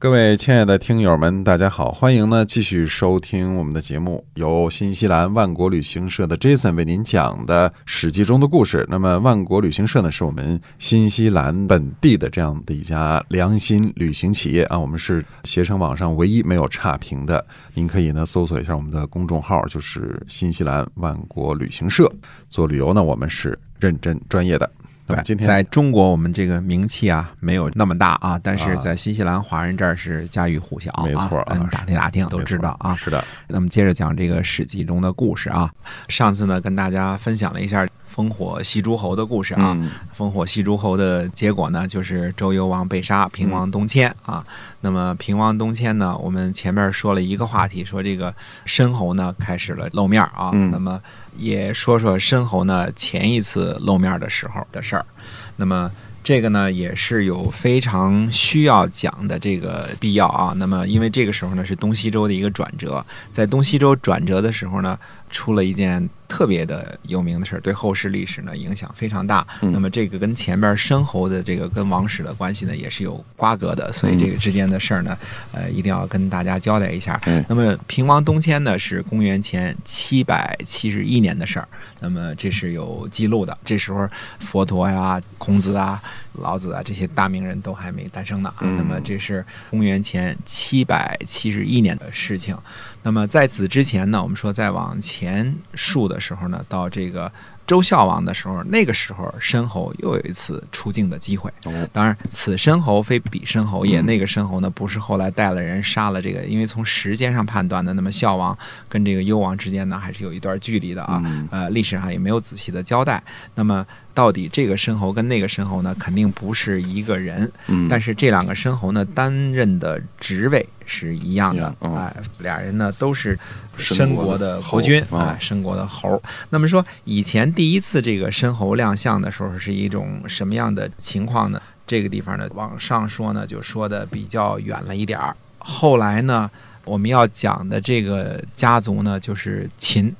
各位亲爱的听友们，大家好，欢迎呢继续收听我们的节目，由新西兰万国旅行社的 Jason 为您讲的《史记》中的故事。那么，万国旅行社呢，是我们新西兰本地的这样的一家良心旅行企业啊，我们是携程网上唯一没有差评的。您可以呢搜索一下我们的公众号，就是新西兰万国旅行社。做旅游呢，我们是认真专业的。对，今天在中国我们这个名气啊没有那么大啊，但是在新西兰华人这儿是家喻户晓，没错啊，打听打听都知道啊。是的，那么接着讲这个《史记》中的故事啊。上次呢跟大家分享了一下烽火戏诸侯的故事啊，烽火戏诸侯的结果呢就是周幽王被杀，平王东迁啊。那么平王东迁呢，我们前面说了一个话题，说这个申侯呢开始了露面啊。那么也说说申侯呢前一次露面的时候的事儿，那么这个呢也是有非常需要讲的这个必要啊。那么因为这个时候呢是东西周的一个转折，在东西周转折的时候呢，出了一件特别的有名的事儿，对后世历史呢影响非常大。那么这个跟前边申侯的这个跟王室的关系呢也是有瓜葛的，所以这个之间的事儿呢，呃，一定要跟大家交代一下。那么平王东迁呢是公元前七百七十一年的事儿，那么这是有记录的。这时候佛陀呀、孔子啊、老子啊这些大名人都还没诞生呢啊。那么这是公元前七百七十一年的事情。那么在此之前呢，我们说再往前数的时候呢，到这个周孝王的时候，那个时候申侯又有一次出境的机会。当然，此申侯非彼申侯也。那个申侯呢，不是后来带了人杀了这个，因为从时间上判断的，那么孝王跟这个幽王之间呢，还是有一段距离的啊。呃，历史上也没有仔细的交代。那么到底这个申侯跟那个申侯呢，肯定不是一个人。但是这两个申侯呢，担任的职位是一样的。哎，俩人呢都是申国的侯君啊，申国的侯。那么说以前第一次这个申侯亮相的时候，是一种什么样的情况呢？这个地方呢，往上说呢，就说的比较远了一点儿。后来呢，我们要讲的这个家族呢，就是秦。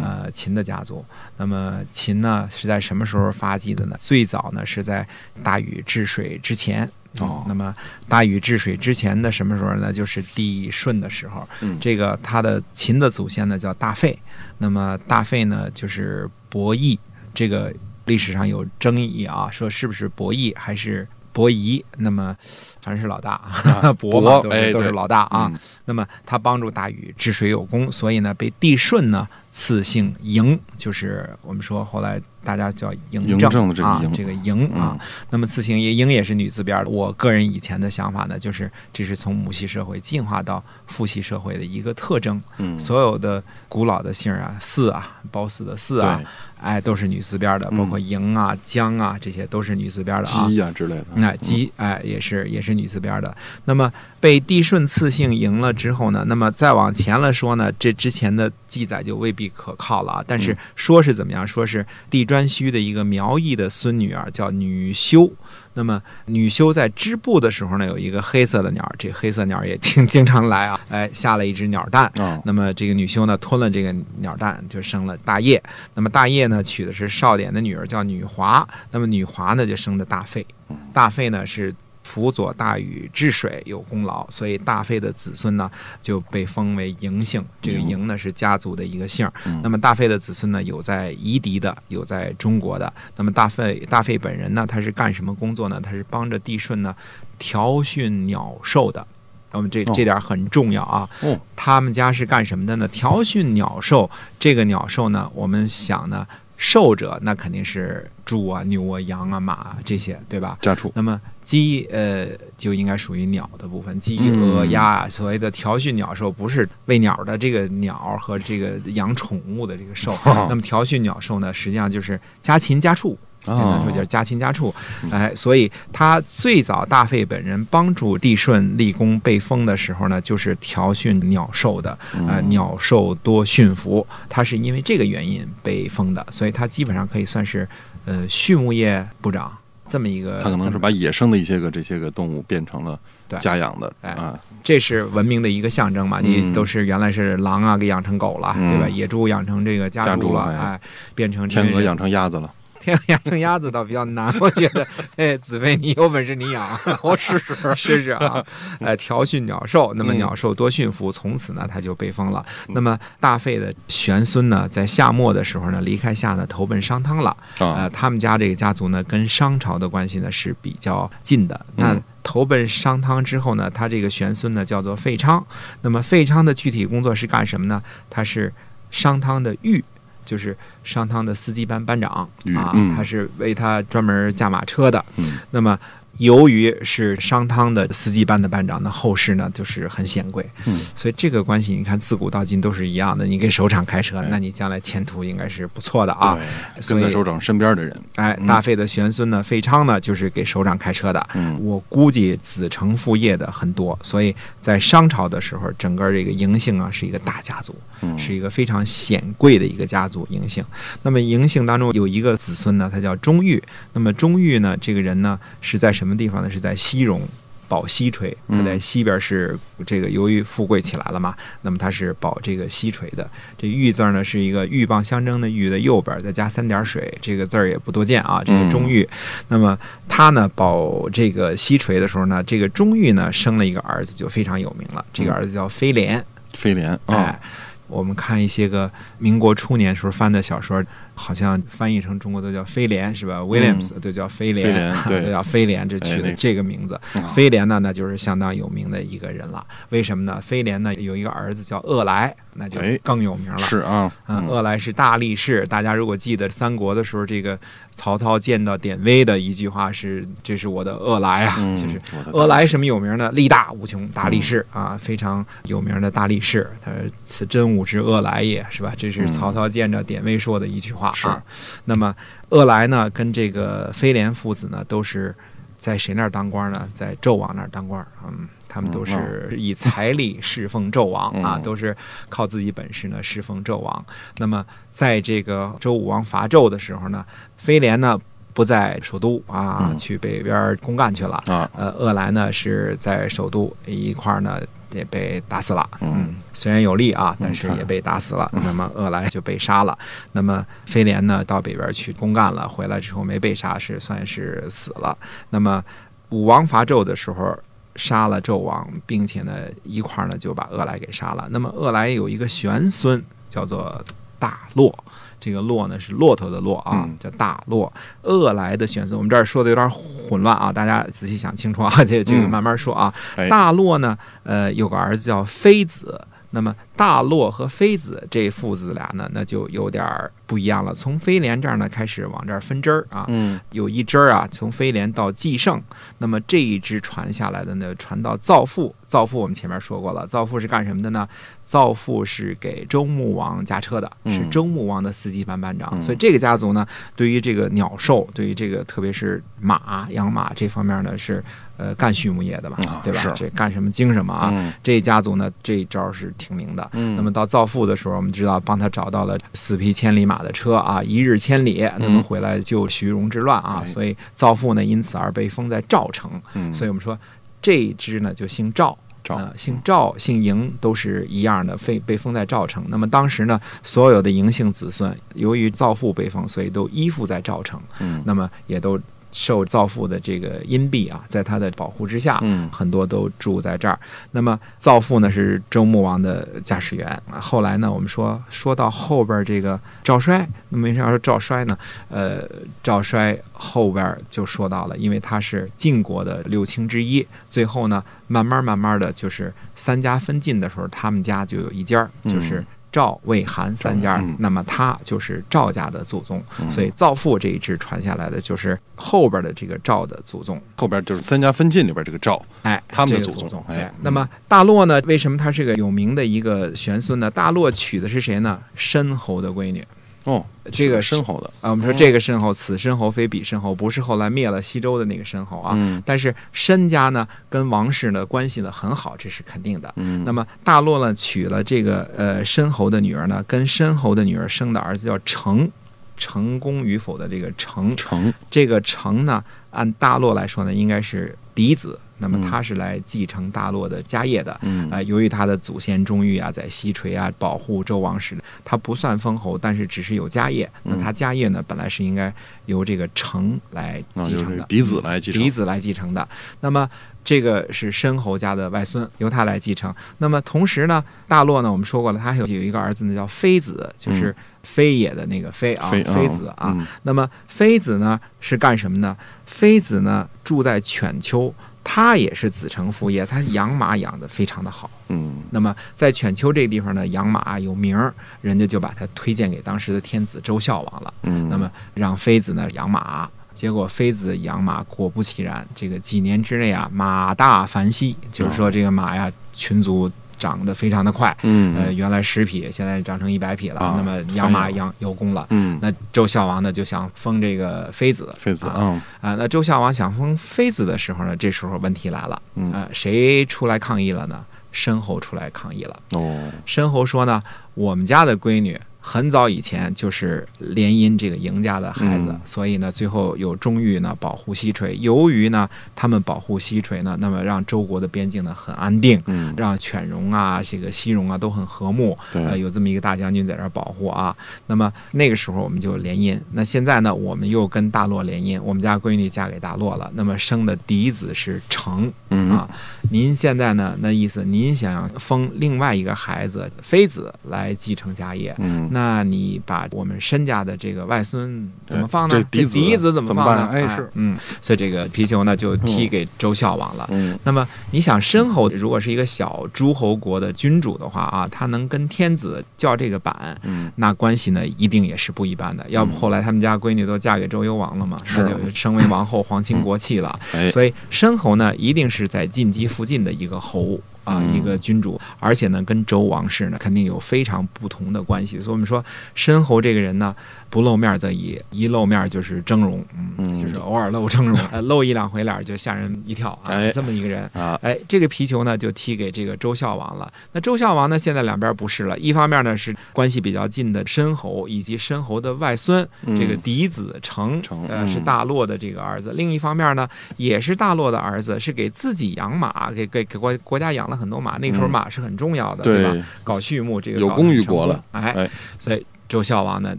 呃，秦的家族，那么秦呢是在什么时候发迹的呢？最早呢是在大禹治水之前。哦，那么大禹治水之前的什么时候呢？就是帝舜的时候。嗯，这个他的秦的祖先呢叫大费，那么大费呢就是伯益，这个历史上有争议啊，说是不是伯益还是伯夷？那么反正是老大，伯嘛都是都是老大啊。那么他帮助大禹治水有功，所以呢被帝舜呢。赐姓嬴，就是我们说后来大家叫嬴政啊，这个嬴啊。那么此行也，嬴也是女字边的。我个人以前的想法呢，就是这是从母系社会进化到父系社会的一个特征。嗯，所有的古老的姓啊，姒啊，褒姒的姒啊，哎，都是女字边的，包括赢啊、江啊，这些都是女字边的啊。鸡啊之类的，那鸡哎也是也是女字边的。那么被帝舜赐姓赢了之后呢，那么再往前了说呢，这之前的记载就未必。可靠了啊！但是说是怎么样？说是帝颛顼的一个苗裔的孙女儿叫女修。那么女修在织布的时候呢，有一个黑色的鸟，这黑色鸟也挺经常来啊，哎，下了一只鸟蛋。那么这个女修呢，吞了这个鸟蛋，就生了大业。那么大业呢，娶的是少典的女儿，叫女华。那么女华呢，就生的大费。大费呢是。辅佐大禹治水有功劳，所以大费的子孙呢就被封为嬴姓。这个嬴呢是家族的一个姓。那么大费的子孙呢有在夷狄的，有在中国的。那么大费大费本人呢，他是干什么工作呢？他是帮着帝舜呢调训鸟兽的。那么这这点很重要啊。他们家是干什么的呢？调训鸟兽。这个鸟兽呢，我们想呢。兽者，那肯定是猪啊、牛啊、羊啊、马啊这些，对吧？家畜。那么鸡，呃，就应该属于鸟的部分。鸡、鹅、鸭，所谓的调训鸟兽，不是喂鸟的这个鸟和这个养宠物的这个兽。那么调训鸟兽呢，实际上就是家禽家畜。简单说就是家禽家畜，哎，所以他最早大费本人帮助帝舜立功被封的时候呢，就是调训鸟兽的，啊，鸟兽多驯服，他是因为这个原因被封的，所以他基本上可以算是，呃，畜牧业部长。这么一个。他可能是把野生的一些个这些个动物变成了家养的，啊，这是文明的一个象征嘛？你都是原来是狼啊，给养成狗了，对吧？野猪养成这个家猪了，哎，变成天鹅养成鸭子了。天养成鸭子倒比较难，我觉得。哎，子飞，你有本事你养，我试试 试试啊！呃，调训鸟兽，那么鸟兽多驯服，从此呢，他就被封了。那么大费的玄孙呢，在夏末的时候呢，离开夏呢，投奔商汤了。呃，他们家这个家族呢，跟商朝的关系呢是比较近的。那投奔商汤之后呢，他这个玄孙呢叫做费昌。那么费昌的具体工作是干什么呢？他是商汤的御。就是商汤的司机班班长啊，他是为他专门驾马车的。那么。由于是商汤的司机班的班长，那后世呢就是很显贵，嗯，所以这个关系你看自古到今都是一样的。你给首长开车，那你将来前途应该是不错的啊。跟在首长身边的人，哎，大费的玄孙呢，费昌呢就是给首长开车的。嗯，我估计子承父业的很多，所以在商朝的时候，整个这个嬴姓啊是一个大家族，是一个非常显贵的一个家族。嬴姓，那么嬴姓当中有一个子孙呢，他叫钟毓。那么钟毓呢，这个人呢是在什么？什么地方呢？是在西戎保西垂，他在西边是这个，由于富贵起来了嘛，那么他是保这个西垂的。这“玉”字呢，是一个鹬蚌相争的“玉”的右边再加三点水，这个字儿也不多见啊。这个中玉，那么他呢保这个西垂的时候呢，这个中玉呢生了一个儿子，就非常有名了。这个儿子叫飞廉，飞廉哎。我们看一些个民国初年时候翻的小说，好像翻译成中国都叫飞廉是吧？Williams 都叫飞廉，对，叫飞廉，这取的这个名字。飞廉呢，那就是相当有名的一个人了。为什么呢？飞廉呢有一个儿子叫鄂来，那就更有名了。是啊，嗯，鄂来是大力士。大家如果记得三国的时候，这个。曹操见到典韦的一句话是：“这是我的鄂来啊，就是鄂来什么有名呢？力大无穷，大力士啊，非常有名的大力士。他说此真武之鄂来也是吧？这是曹操见着典韦说的一句话啊。那么鄂来呢，跟这个飞廉父子呢，都是在谁那儿当官呢？在纣王那儿当官。嗯。”他们都是以财力侍奉纣王啊，都是靠自己本事呢侍奉纣王。那么，在这个周武王伐纣的时候呢，飞廉呢不在首都啊，去北边公干去了啊。呃，鄂来呢是在首都一块儿呢也被打死了。嗯，虽然有利啊，但是也被打死了。那么鄂来就被杀了。那么飞廉呢到北边去公干了，回来之后没被杀，是算是死了。那么武王伐纣的时候。杀了纣王，并且呢，一块儿呢就把鄂来给杀了。那么鄂来有一个玄孙，叫做大骆。这个骆呢是骆驼的骆啊，叫大骆。恶来的玄孙，我们这儿说的有点混乱啊，大家仔细想清楚啊，这这个慢慢说啊。大骆呢，呃，有个儿子叫妃子。那么大洛和妃子这父子俩呢，那就有点不一样了。从飞廉这儿呢开始往这儿分支儿啊，有一支儿啊，从飞廉到季胜。那么这一支传下来的呢，传到造父。造父我们前面说过了，造父是干什么的呢？造父是给周穆王驾车的，是周穆王的司机班班长。所以这个家族呢，对于这个鸟兽，对于这个特别是马、养马这方面呢，是呃干畜牧业的嘛，对吧？这干什么精什么啊？这一家族呢，这一招是挺灵的。那么到造父的时候，我们知道帮他找到了四匹千里马的车啊，一日千里，那么回来救徐荣之乱啊。所以造父呢，因此而被封在赵城。所以我们说。这一支呢就姓赵，赵姓赵姓嬴都是一样的，被被封在赵城。那么当时呢，所有的嬴姓子孙，由于造父被封，所以都依附在赵城。嗯，那么也都。受造父的这个荫庇啊，在他的保护之下，嗯，很多都住在这儿。那么造父呢是周穆王的驾驶员。后来呢，我们说说到后边这个赵衰，那么为啥要说赵衰呢？呃，赵衰后边就说到了，因为他是晋国的六卿之一。最后呢，慢慢慢慢的就是三家分晋的时候，他们家就有一家就是。赵、魏、韩三家，那么他就是赵家的祖宗，所以造父这一支传下来的就是后边的这个赵的祖宗，后边就是三家分晋里边这个赵，哎，他们的祖宗。哎，那么大洛呢？为什么他是个有名的一个玄孙呢？大洛娶的是谁呢？申侯的闺女。哦，这个申侯的啊，我们说这个申侯，此申侯非彼申侯，不是后来灭了西周的那个申侯啊。嗯。但是申家呢，跟王室呢关系呢很好，这是肯定的。嗯。那么大洛呢娶了这个呃申侯的女儿呢，跟申侯的女儿生的儿子叫成，成功与否的这个成。成这个成呢，按大洛来说呢，应该是嫡子。那么他是来继承大洛的家业的。嗯啊、由于他的祖先钟玉啊，在西垂啊保护周王室，他不算封侯，但是只是有家业。那嗯他家业呢，本来是应该由这个成来啊，继承的，就是嫡子来继承，嫡子来继承的。那么这个是申侯家的外孙，由他来继承。那么同时呢，大洛呢，我们说过了，他还有有一个儿子呢，叫妃子，就是非也的那个非啊，妃妃子啊。嗯那么妃子呢是干什么呢？妃子呢住在犬丘，他也是子承父业，他养马养得非常的好。嗯那么在犬丘这个地方呢，养马有名儿，人家就把他推荐给当时的天子周孝王了。嗯，那么让妃子呢养马，结果妃子养马，果不其然，这个几年之内啊，马大繁息，就是说这个马呀群族长得非常的快。嗯呃，原来十匹，现在长成一百匹了。啊那么养马养有功了。嗯那周孝王呢就想封这个妃子，妃子啊嗯啊。那周孝王想封妃子的时候呢，这时候问题来了，嗯呃，谁出来抗议了呢？申侯出来抗议了。哦申侯说呢，我们家的闺女很早以前就是联姻这个赢家的孩子，嗯所以呢，最后有钟玉呢保护西陲。由于呢，他们保护西陲呢，那么让周国的边境呢很安定，嗯让犬戎啊、这个西戎啊都很和睦。有这么一个大将军在这儿保护啊。那么那个时候我们就联姻，那现在呢，我们又跟大洛联姻，我们家闺女嫁给大洛了，那么生的嫡子是成。嗯啊，您现在呢？那意思您想封另外一个孩子妃子来继承家业，嗯那你把我们申家的这个外孙怎么放呢？这嫡子怎么放呢？办哎是嗯，所以这个皮球呢就踢给周孝王了。嗯那么你想，申侯如果是一个小诸侯国的君主的话啊，他能跟天子叫这个板，嗯那关系呢一定也是不一般的。要不后来他们家闺女都嫁给周幽王了嘛，是那就升为王后，皇亲国戚了。哎所以申侯呢，一定是在晋级附近的一个侯啊，嗯一个君主，而且呢，跟周王室呢肯定有非常不同的关系。所以我们说，申侯这个人呢，不露面则已，一露面就是峥嵘，嗯，嗯就是偶尔露峥嵘，呃，露一两回脸就吓人一跳啊，哎这么一个人。啊哎，这个皮球呢就踢给这个周孝王了。那周孝王呢，现在两边不是了，一方面呢是关系比较近的申侯以及申侯的外孙，这个嗯嫡子成，呃，是大洛的这个儿子。另一方面呢，也是大洛的儿子，是给自己养马，给给给国国家养了很多马。那个时候嗯马是很重要的，对吧？搞畜牧这个有功于国了哎所以周孝王的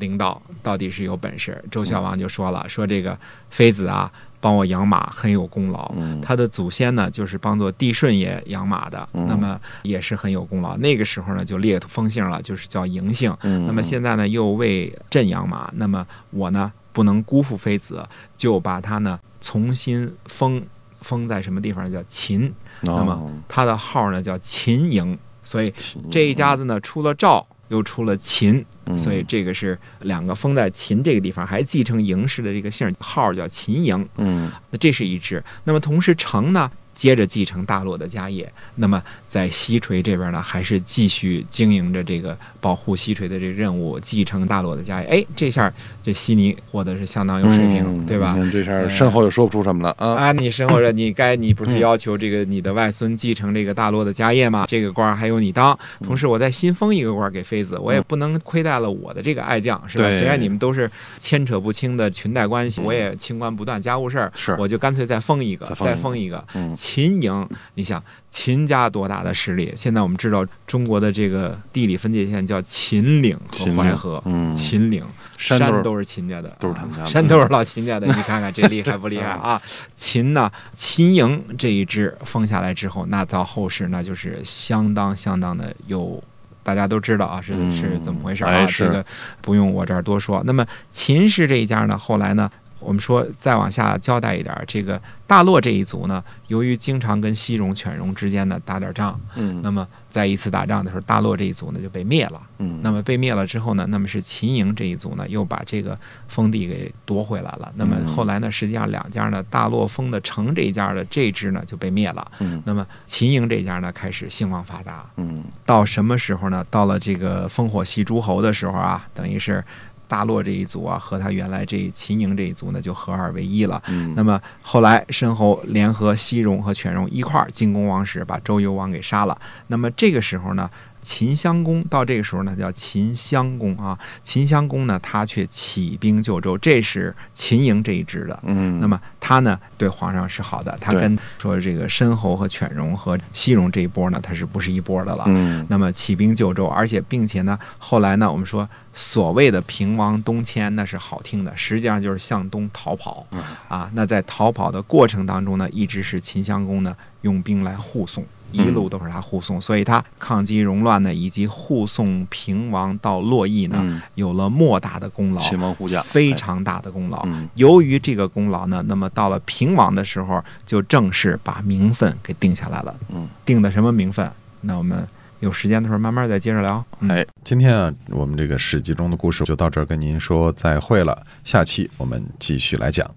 领导到底是有本事。周孝王就说了，说这个妃子啊，帮我养马很有功劳。嗯他的祖先呢，就是帮助帝舜爷养马的，嗯那么也是很有功劳。那个时候呢，就列封姓了，就是叫嬴姓。嗯那么现在呢，又为朕养马，那么我呢不能辜负妃子，就把他呢重新封封在什么地方？叫秦，那么哦他的号呢叫秦嬴。所以这一家子呢，出了赵，又出了秦，嗯所以这个是两个封在秦这个地方，还继承嬴氏的这个姓，号叫秦嬴。嗯那这是一支。那么同时成呢，接着继承大洛的家业。那么在西垂这边呢，还是继续经营着这个保护西垂的这个任务，继承大洛的家业。哎，这下这悉尼获得是相当有水平，嗯对吧这下哎申侯也说不出什么了啊啊，你身后人，你该你不是要求这个你的外孙继承这个大洛的家业吗？这个官儿还有你当，嗯同时我再新封一个官儿给妃子，我也不能亏待了我的这个爱将，是吧？虽然你们都是牵扯不清的裙带关系，我也清官不断家务事儿，是我就干脆再封一个，再封一个再封一个。嗯秦营，你想秦家多大的势力？现在我们知道中国的这个地理分界线叫秦岭和淮河，嗯秦岭山都是秦家的，都是他们家的啊山都是老秦家的。你看看这厉害不厉害啊？秦呢，秦营这一支封下来之后，那到后世那就是相当相当的有。大家都知道啊，是嗯是怎么回事啊？哎这个不用我这儿多说。那么秦氏这一家呢，后来呢，我们说再往下交代一点儿，这个大洛这一族呢，由于经常跟西戎、犬戎之间呢打点仗，嗯那么在一次打仗的时候，大洛这一族呢就被灭了。嗯那么被灭了之后呢，那么是秦营这一族呢又把这个封地给夺回来了。那么嗯后来呢，实际上两家呢，大洛封的城这一家的这支呢就被灭了。嗯那么秦营这一家呢开始兴旺发达。嗯到什么时候呢？到了这个烽火戏诸侯的时候啊，等于是大洛这一族啊和他原来这秦宁这一族呢就合二为一了。嗯那么后来申侯联合西戎和犬戎一块儿进攻王室，把周幽王给杀了。那么这个时候呢，秦襄公到这个时候呢，叫秦襄公啊。秦襄公呢，他却起兵救周，这是秦营这一支的。嗯，那么他呢，对皇上是好的，他跟说这个申侯和犬戎和西戎这一波呢，他是不是一波的了？嗯，那么起兵救周，而且并且呢，后来呢，我们说所谓的平王东迁，那是好听的，实际上就是向东逃跑啊。那在逃跑的过程当中呢，一直是秦襄公呢用兵来护送。一路都是他护送，所以他抗击戎乱呢，以及护送平王到洛邑呢，有了莫大的功劳。秦王护驾，非常大的功劳。由于这个功劳呢，那么到了平王的时候，就正式把名分给定下来了。嗯，定的什么名分？那我们有时间的时候慢慢再接着聊。哎，今天啊，我们这个史记中的故事就到这儿，跟您说再会了。下期我们继续来讲。